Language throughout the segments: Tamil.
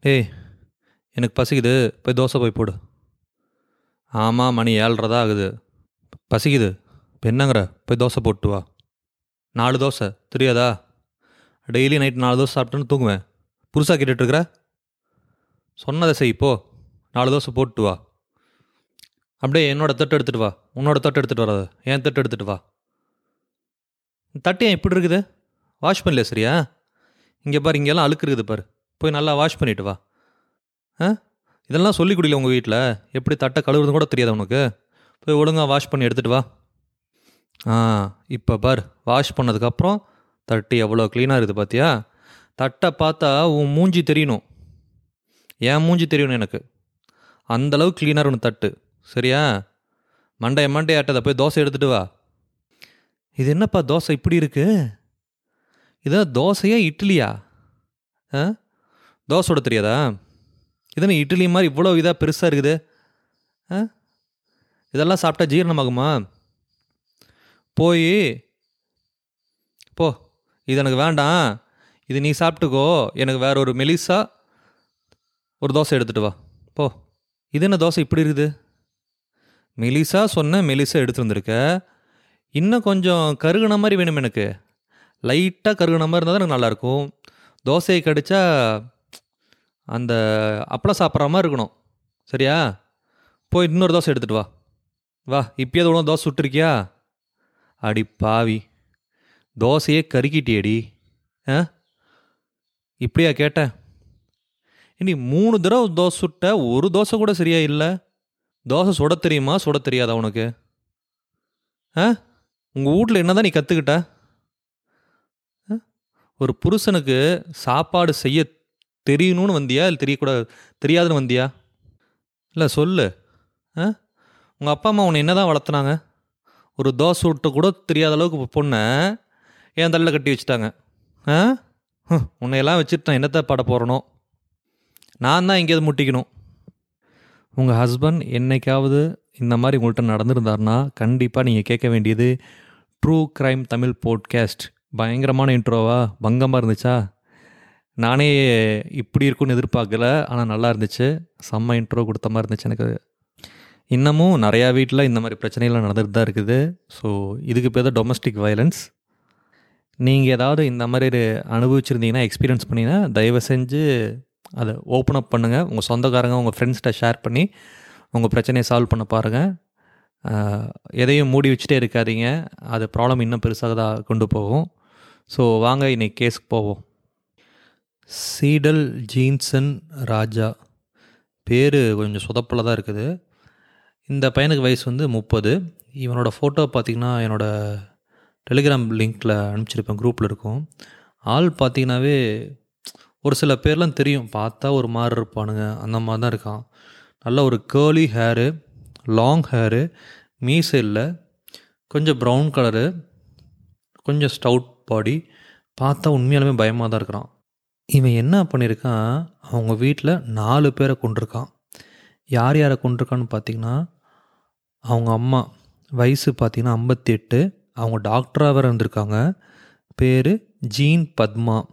ஏய் எனக்கு பசிக்குது. போய் தோசை போய் போடு. ஆமாம் மணி ஏழ்ரை தான் ஆகுது. பசிக்குது. இப்போ என்னங்கிற? போய் தோசை போட்டு வா. நாலு தோசை. தெரியாதா? டெய்லி நைட் நாலு தோசை சாப்பிட்டுன்னு தூங்குவேன். புதுசாக கேட்டுட்ருக்குற? சொன்னதை செய் போ. நாலு தோசை போட்டு வா. அப்படியே என்னோட தட்டு எடுத்துகிட்டு வா. உன்னோட தட்டு எடுத்துகிட்டு வராது. என் தட்டு எடுத்துகிட்டு வா. தட்டு ஏன் இப்படி இருக்குது? வாஷ் பண்ணல சரியா? இங்கே பாரு இங்கெல்லாம் அழுக்கு இருக்குது பாரு. போய் நல்லா வாஷ் பண்ணிட்டு வா. ஆ? இதெல்லாம் சொல்லி குடியில உங்கள் வீட்டில் எப்படி தட்டை கழுவுறது கூட தெரியாது உனக்கு. போய் ஒழுங்காக வாஷ் பண்ணி எடுத்துகிட்டு வா. ஆ இப்போ பார் வாஷ் பண்ணதுக்கப்புறம் தட்டு எவ்வளோ க்ளீனாக இருக்குது பார்த்தியா தட்டை பார்த்தா உன் மூஞ்சி தெரியணும் ஏன் மூஞ்சி தெரியணும் எனக்கு. அந்தளவு க்ளீனாக இருக்கணும் தட்டு. சரியா? மண்டைய மண்டையாட்டதை போய் தோசை எடுத்துகிட்டு வா. இது என்னப்பா தோசை இப்படி இருக்கு? இதோ தோசையா இட்லியா? ஆ? தோசை சுட தெரியாதா? இதுன்னு இட்லி மாதிரி இவ்வளோ இதாக பெருசாக இருக்குது. ஆ? இதெல்லாம் சாப்பிட்டா ஜீரணமாகுமா? போய் போ. இது எனக்கு வேண்டாம். இது நீ சாப்பிட்டுக்கோ. எனக்கு வேற ஒரு மெலிசா ஒரு தோசை எடுத்துகிட்டு வா. போ. இது என்ன தோசை இப்படி இருக்குது? மெலிசா சொன்ன மெலிசா எடுத்து வந்திருக்க. இன்னும் கொஞ்சம் கருகுன மாதிரி வேணும் எனக்கு. லைட்டாக கருகுன மாதிரி இருந்தால் தான் எனக்கு நல்லாயிருக்கும் தோசையை கடிச்சா அந்த அப்பளம் சாப்பிட்ற மாதிரி இருக்கணும். சரியா? போய் இன்னொரு தோசை எடுத்துகிட்டு வா. வா இப்போயே உணவு தோசை சுட்டிருக்கியா? அடி பாவி. தோசையே கருக்கிட்டியடி ஆ? இப்படியா கேட்டேன் இனி மூணு தடவை தோசை சுட்ட ஒரு தோசை கூட சரியா இல்லை. தோசை சுட தெரியுமா? சுட தெரியாதா உனக்கு? ஆ? உங்கள் வீட்டில் என்ன தான் நீ கற்றுக்கிட்ட ஒரு புருஷனுக்கு சாப்பாடு செய்ய தெரியணும்னு வந்தியா? இல்லை தெரியக்கூடாது தெரியாதுன்னு வந்தியா? இல்லை சொல்லு. ஆ? உங்கள் அப்பா அம்மா உன்னை என்ன தான் வளர்த்துனாங்க? ஒரு தோசை விட்டு கூட தெரியாத அளவுக்கு பொண்ணை என் தலையில் கட்டி வச்சுட்டாங்க. ஆ? உன்னையெல்லாம் வச்சுட்டு நான் என்னத்தை பாட போகிறனோ நான் தான் எங்கேயாவது முட்டிக்கணும். உங்கள் ஹஸ்பண்ட் என்னைக்காவது இந்த மாதிரி உங்கள்கிட்ட நடந்திருந்தாருன்னா கண்டிப்பாக நீங்கள் கேட்க வேண்டியது ட்ரூ க்ரைம் தமிழ் போட்காஸ்ட் பயங்கரமான இன்ட்ரோவா பங்கமாக இருந்துச்சா? நானே இப்படி இருக்கும்னு எதிர்பார்க்கல ஆனால் நல்லா இருந்துச்சு. செம்ம இன்ட்ரோ கொடுத்த மாதிரி இருந்துச்சு எனக்கு. இன்னமும் நிறையா வீட்டில் இந்த மாதிரி பிரச்சனைகள்லாம் நடந்துட்டு தான் இருக்குது. ஸோ இதுக்கு பேர் தான் டொமஸ்டிக் வயலன்ஸ் நீங்கள் ஏதாவது இந்த மாதிரி அனுபவிச்சிருந்தீங்கன்னா எக்ஸ்பீரியன்ஸ் பண்ணிங்கன்னா தயவு செஞ்சு அதை ஓப்பன் அப் பண்ணுங்கள் உங்கள் சொந்தக்காரங்க உங்கள் ஃப்ரெண்ட்ஸ்கிட்ட ஷேர் பண்ணி உங்கள் பிரச்சனையை சால்வ் பண்ண பாருங்கள் எதையும் மூடி வச்சுட்டே இருக்காதீங்க. அது ப்ராப்ளம் இன்னும் பெருசாக தான் கொண்டு போகும். ஸோ வாங்க இன்னைக்கு கேஸுக்கு போவோம். சீடல் ஜீன்சன் ராஜா. பேர் கொஞ்சம் சொதப்பில் தான் இருக்குது. இந்த பையனுக்கு வயசு வந்து முப்பது. இவனோட ஃபோட்டோ பார்த்திங்கன்னா என்னோடய டெலிகிராம் லிங்க்கில் அனுப்பிச்சிருப்பேன் குரூப்பில் இருக்கும். ஆள் பார்த்தீங்கன்னாவே ஒரு சில பேர்லாம் தெரியும். பார்த்தா ஒரு மாதிரி இருப்பானுங்க. அந்த மாதிரி தான் இருக்கான். நல்ல ஒரு கேர்லி ஹேரு லாங் ஹேரு மீசை இல்லை. கொஞ்சம் ப்ரௌன் கலரு கொஞ்சம் ஸ்டவுட் பாடி பார்த்தா உண்மையாலுமே பயமாக தான் இருக்கிறான். இவன் என்ன பண்ணியிருக்கான் அவங்க வீட்டில் நாலு பேரை கொண்டிருக்கான் யார் யாரை கொண்டிருக்கான்னு பார்த்தீங்கன்னா அவங்க அம்மா. வயசு பார்த்தீங்கன்னா ஐம்பத்தி எட்டு அவங்க டாக்டராக வேறு இருந்திருக்காங்க. பேர் ஜீன் பத்மா.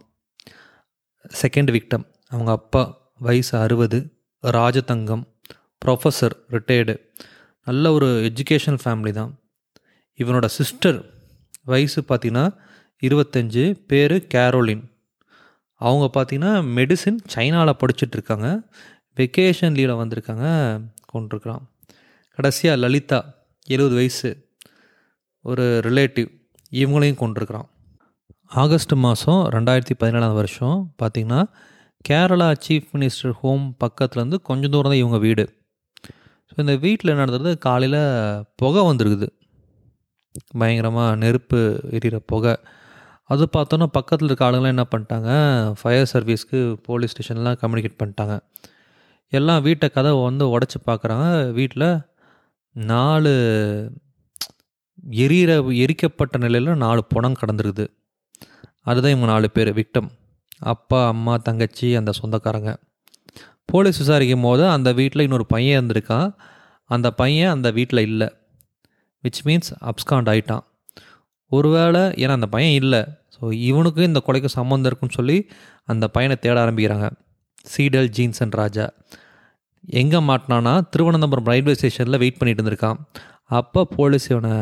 Second victim. அவங்க அப்பா வயசு அறுபது. ராஜதங்கம். Professor retired. நல்ல ஒரு எஜுகேஷனல் ஃபேமிலி தான். இவனோட சிஸ்டர் வயசு பார்த்திங்கன்னா இருபத்தஞ்சு. பேர் கேரோலின். அவங்க பார்த்திங்கன்னா மெடிசின் சைனாவில் படிச்சுட்டு இருக்காங்க வெக்கேஷன் லீவில் வந்திருக்காங்க கொண்டிருக்கிறான். கடைசியாக லலிதா எழுபது வயசு ஒரு ரிலேட்டிவ் இவங்களையும் கொண்டிருக்கிறான். ஆகஸ்ட் மாதம் ரெண்டாயிரத்தி பதினேழாம் வருஷம் பார்த்திங்கன்னா கேரளா சீஃப் மினிஸ்டர் ஹோம் பக்கத்துலேருந்து கொஞ்சம் தூரம் தான் இவங்க வீடு. ஸோ இந்த வீட்டில் என்ன நடந்தது? காலையில் புகை வந்திருக்குது. பயங்கரமாக நெருப்பு எரியிற புகை. அது பார்த்தோன்னா பக்கத்தில் இருக்க ஆளுங்களாம் என்ன பண்ணிட்டாங்க? ஃபயர் சர்வீஸ்க்கு போலீஸ் ஸ்டேஷன்லாம் கம்யூனிகேட் பண்ணிட்டாங்க. எல்லாம் வீட்டை கதவை வந்து உடச்சி பார்க்குறாங்க. வீட்டில் நாலு எரியிற எரிக்கப்பட்ட நிலையில் நாலு புணம் கடந்துருக்குது. அதுதான் இவங்க நாலு பேர் விக்டம் அப்பா அம்மா தங்கச்சி அந்த சொந்தக்காரங்க. போலீஸ் விசாரிக்கும் போது அந்த வீட்டில் இன்னொரு பையன் இருந்திருக்கான். அந்த பையன் அந்த வீட்டில் இல்லை. விச் மீன்ஸ் அப்ஸ்காண்ட் ஆயிட்டான். ஒருவேளை ஏன்னா அந்த பையன் இல்லை. ஸோ இவனுக்கும் இந்த கொலைக்கு சம்மந்தம் இருக்குன்னு சொல்லி அந்த பையனை தேட ஆரம்பிக்கிறாங்க. சீடல் ஜீன்ஸ் அண்ட் ராஜா. எங்கே மாட்டினானா திருவனந்தபுரம் ரயில்வே ஸ்டேஷனில் வெயிட் பண்ணிட்டு இருந்திருக்கான். அப்போ போலீஸ் இவனை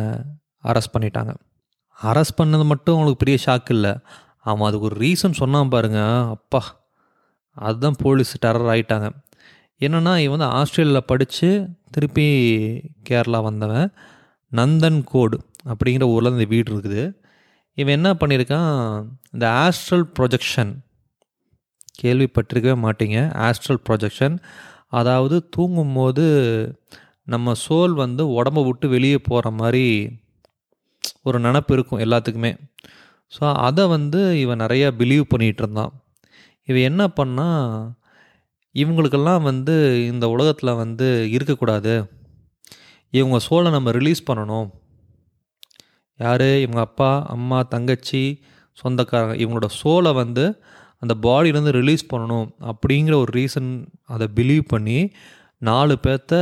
அரெஸ்ட் பண்ணிட்டாங்க. அரெஸ்ட் பண்ணது மட்டும் அவனுக்கு பெரிய ஷாக் இல்லை. அவன் அதுக்கு ஒரு ரீசன் சொன்னான் பாருங்க. அப்பா அதுதான் போலீஸ் டெரர் ஆகிட்டாங்க என்னென்னா இவன் வந்து ஆஸ்திரேலியாவில் படித்து திருப்பி கேரளா வந்தவன். நந்தன் கோடு அப்படிங்கிற ஊரில் இந்த வீடு இருக்குது. இவன் என்ன பண்ணியிருக்கான் இந்த ஆஸ்ட்ரல் ப்ரொஜெக்ஷன் கேள்விப்பட்டிருக்கவே மாட்டீங்க. ஆஸ்ட்ரல் ப்ரொஜெக்ஷன் அதாவது தூங்கும்போது நம்ம சோல் வந்து உடம்ப விட்டு வெளியே போகிற மாதிரி ஒரு நினப்பு இருக்கும் எல்லாத்துக்குமே. ஸோ அதை வந்து இவன் நிறையா பிலீவ் பண்ணிகிட்டு இருந்தான். இவன் என்ன பண்ணால் இவங்களுக்கெல்லாம் வந்து இந்த உலகத்தில் வந்து இருக்கக்கூடாது. இவங்க சோலை நம்ம ரிலீஸ் பண்ணணும். யார்? இவங்க அப்பா அம்மா தங்கச்சி சொந்தக்காரங்க. இவங்களோட சோலை வந்து அந்த பாடியிலேருந்து ரிலீஸ் பண்ணணும் அப்படிங்கிற ஒரு ரீசன் அதை பிலீவ் பண்ணி நாலு பேர்த்த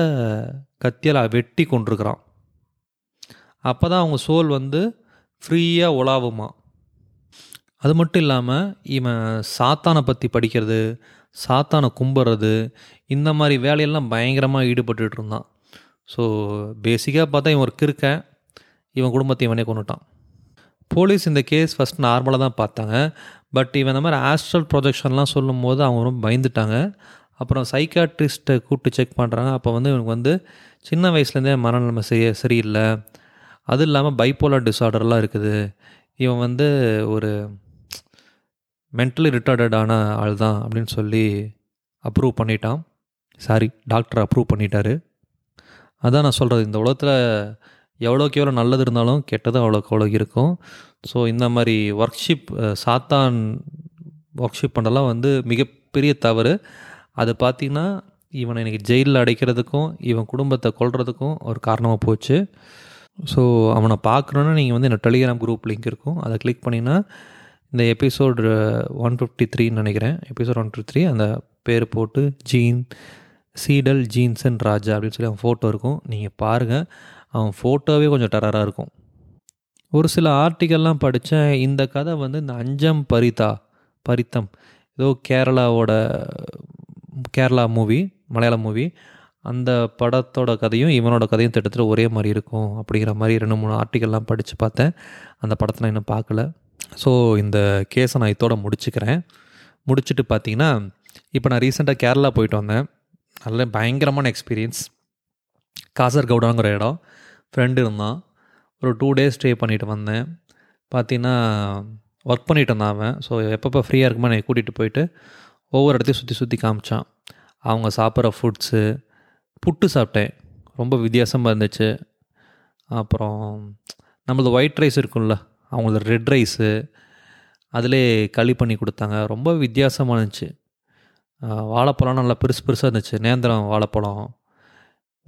கத்தியால் வெட்டி கொண்டிருக்கிறான் அப்போ தான் அவங்க சோல் வந்து ஃப்ரீயாக உலாவுமா. அது மட்டும் இல்லாமல் இவன் சாத்தானை பற்றி படிக்கிறது சாத்தானை கும்பிட்றது இந்த மாதிரி வேலையெல்லாம் பயங்கரமாக ஈடுபட்டுட்டு இருந்தான். ஸோ பேசிக்காக பார்த்தா இவன் ஒரு கிறுக்கன். இவன் குடும்பத்தை இவனே கொண்டுட்டான் போலீஸ் இந்த கேஸ் ஃபஸ்ட் நார்மலாக தான் பார்த்தாங்க. பட் இவன் இந்த மாதிரி ஆஸ்ட்ரல் ப்ரொஜெக்ஷன்லாம் சொல்லும் போது அவங்க ரொம்ப பயந்துட்டாங்க. அப்புறம் சைக்காட்ரிஸ்ட்டை கூப்பிட்டு செக் பண்ணுறாங்க அப்போ வந்து இவனுக்கு வந்து சின்ன வயசுலேருந்தே மனநிலைமை சரி சரியில்லை. அதுவும் இல்லாமல் பைப்போலார் டிஸார்டர்லாம் இருக்குது. இவன் வந்து ஒரு மென்டலி ரிட்டார்டடான ஆள் தான் அப்படின்னு சொல்லி அப்ரூவ் பண்ணிட்டான். சாரி டாக்டர் அப்ரூவ் பண்ணிட்டாரு. அதான் நான் சொல்கிறது இந்த உலகத்தில் எவ்வளோக்கு எவ்வளோ நல்லது இருந்தாலும் கெட்டதும் அவ்வளோக்கு அவ்வளோ இருக்கும். ஸோ இந்த மாதிரி ஒர்க்ஷிப் சாத்தான் ஒர்க்ஷிப் பண்ணலாம் வந்து மிகப்பெரிய தவறு. அது பார்த்திங்கன்னா இவனை இன்றைக்கி ஜெயிலில் அடைக்கிறதுக்கும் இவன் குடும்பத்தை கொள்றதுக்கும் ஒரு காரணமாக போச்சு. ஸோ அவனை பார்க்கணுன்னா நீங்கள் வந்து என்னோட டெலிகிராம் குரூப் லிங்க் இருக்கும். அதை கிளிக் பண்ணிங்கன்னா இந்த எபிசோடு ஒன் ஃபிஃப்டி த்ரீன்னு நினைக்கிறேன். எபிசோட் ஒன் ஃபிஃப்டி த்ரீ அந்த பேர் போட்டு ஜீன் சீடல் ஜீன்சன் ராஜா அப்படின்னு சொல்லி அவன் ஃபோட்டோ இருக்கும். நீங்கள் பாருங்கள் அவன் ஃபோட்டோவே கொஞ்சம் டெரராக இருக்கும். ஒரு சில ஆர்டிக்கல்லாம் படித்தேன் இந்த கதை வந்து இந்த அஞ்சம் பரிதா பரித்தம் ஏதோ கேரளாவோட கேரளா மூவி மலையாள மூவி அந்த படத்தோட கதையும் இவனோட கதையும் திட்டத்தில் ஒரே மாதிரி இருக்கும் அப்படிங்கிற மாதிரி ரெண்டு மூணு ஆர்டிக்கல்லாம் படித்து பார்த்தேன். அந்த படத்தை நான் இன்னும் பார்க்கல. ஸோ இந்த கேஸை நான் இதோட முடிச்சுக்கிறேன். முடிச்சுட்டு பார்த்தீங்கன்னா இப்போ நான் ரீசெண்டாக கேரளா போயிட்டு வந்தேன். நல்ல பயங்கரமான எக்ஸ்பீரியன்ஸ் காசர்கவுடாங்கிற இடம். ஃப்ரெண்டு இருந்தான். ஒரு டூ டேஸ் ஸ்டே பண்ணிட்டு வந்தேன். பார்த்தீங்கன்னா ஒர்க் பண்ணிட்டு இருந்தான் அவன். ஸோ எப்பப்போ ஃப்ரீயாக இருக்குமோ என்னை கூட்டிகிட்டு போயிட்டு ஒவ்வொரு இடத்தையும் சுற்றி சுற்றி காமிச்சான். அவங்க சாப்பிட்ற ஃபுட்ஸு புட்டு சாப்பிட்டேன். ரொம்ப வித்தியாசமாக இருந்துச்சு. அப்புறம் நம்மளது ஒயிட் ரைஸ் இருக்கும்ல அவங்களது ரெட் ரைஸு அதிலே களி பண்ணி கொடுத்தாங்க. ரொம்ப வித்தியாசமாக இருந்துச்சு. வாழைப்பழம் நல்லா பெருசு பெருசாக இருந்துச்சு. நேந்திரம் வாழைப்பழம்.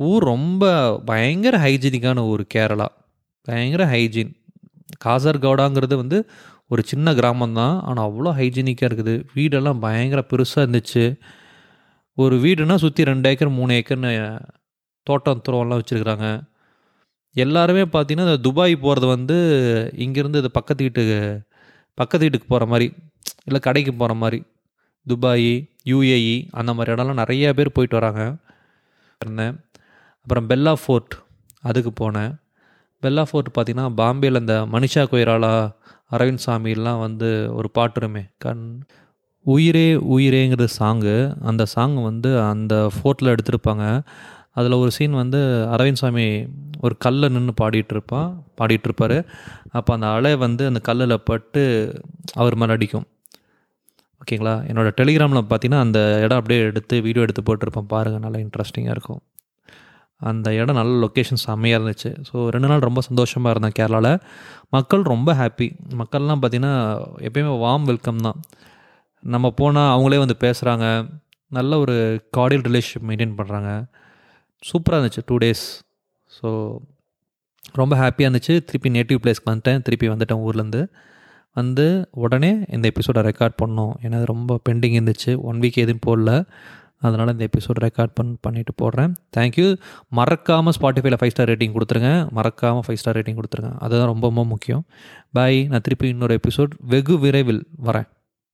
ஊர் ரொம்ப பயங்கர ஹைஜீனிக்கான ஊர் கேரளா. பயங்கர ஹைஜீன். காசர்கவுடாங்கிறது வந்து ஒரு சின்ன கிராமம் தான் ஆனால் அவ்வளோ ஹைஜீனிக்காக இருக்குது. வீடெல்லாம் பயங்கர பெருசாக இருந்துச்சு. ஒரு வீடுனா சுற்றி ரெண்டு ஏக்கர் மூணு ஏக்கர்னு தோட்டம் துறவெல்லாம் வச்சுருக்குறாங்க. எல்லாருமே பார்த்திங்கன்னா இந்த துபாய் போகிறது வந்து இங்கேருந்து இது பக்கத்து வீட்டுக்கு பக்கத்து வீட்டுக்கு போகிற மாதிரி இல்லை கடைக்கு போகிற மாதிரி துபாய் யூஏஇ அந்த மாதிரி இடம்லாம் நிறைய பேர் போயிட்டு வராங்க. இருந்தேன். அப்புறம் பெல்லா ஃபோர்ட் அதுக்கு போனேன். பெல்லா ஃபோர்ட் பார்த்திங்கன்னா பாம்பேயில் இந்த மனிஷா கொய்ராலா அரவிந்த் சாமிலாம் வந்து ஒரு பாட்டுருமே. கண் உயிரே உயிரேங்கிற சாங்கு. அந்த சாங் வந்து அந்த ஃபோர்ட்டில் எடுத்திருப்பாங்க. அதில் ஒரு சீன் வந்து அரவிந்த் சாமி ஒரு கல்லை நின்று பாடிட்டு இருப்பான் இருப்பார் அப்போ அந்த அலை வந்து அந்த கல்லில் பட்டு அவர் மேலே அடிக்கும். ஓகேங்களா? என்னோடய டெலிகிராமில் பார்த்தீங்கன்னா அந்த இடம் அப்படியே எடுத்து வீடியோ எடுத்து போட்டிருப்பேன். பாருங்கள் நல்லா இன்ட்ரெஸ்டிங்காக இருக்கும். அந்த இடம் நல்ல லொக்கேஷன் செம்மையாக இருந்துச்சு. ஸோ ரெண்டு நாள் ரொம்ப சந்தோஷமாக இருந்தேன் கேரளாவில் மக்கள் ரொம்ப ஹாப்பி மக்கள்லாம் பார்த்திங்கன்னா எப்பயுமே வார்ம் வெல்கம் தான். நம்ம போனால் அவங்களே வந்து பேசுகிறாங்க நல்ல ஒரு கார்டியல் ரிலேஷன்ஷிப் மெயின்டைன் பண்ணுறாங்க சூப்பராக இருந்துச்சு டூ டேஸ் ஸோ ரொம்ப ஹாப்பியாக இருந்துச்சு. திருப்பி நேட்டிவ் பிளேஸ்க்கு வந்துட்டேன். திருப்பி வந்துட்டேன் ஊர்லேருந்து. வந்து உடனே இந்த எபிசோடை ரெக்கார்ட் பண்ணோம். ஏன்னா ரொம்ப பெண்டிங் இருந்துச்சு. ஒன் வீக் எதுவும் போடல. அதனால் இந்த எபிசோட் ரெக்கார்ட் பண் பண்ணிவிட்டு போடுறேன். தேங்க்யூ மறக்காமல் ஸ்பாட்டிஃபைல ஃபைவ் ஸ்டார் ரேட்டிங் கொடுத்துருங்க. மறக்காமல் ஃபைவ் ஸ்டார் ரேட்டிங் கொடுத்துருங்க. அதுதான் ரொம்ப ரொம்ப முக்கியம். பாய் நான் திருப்பி இன்னொரு எபிசோட் வெகு விரைவில் வரேன்.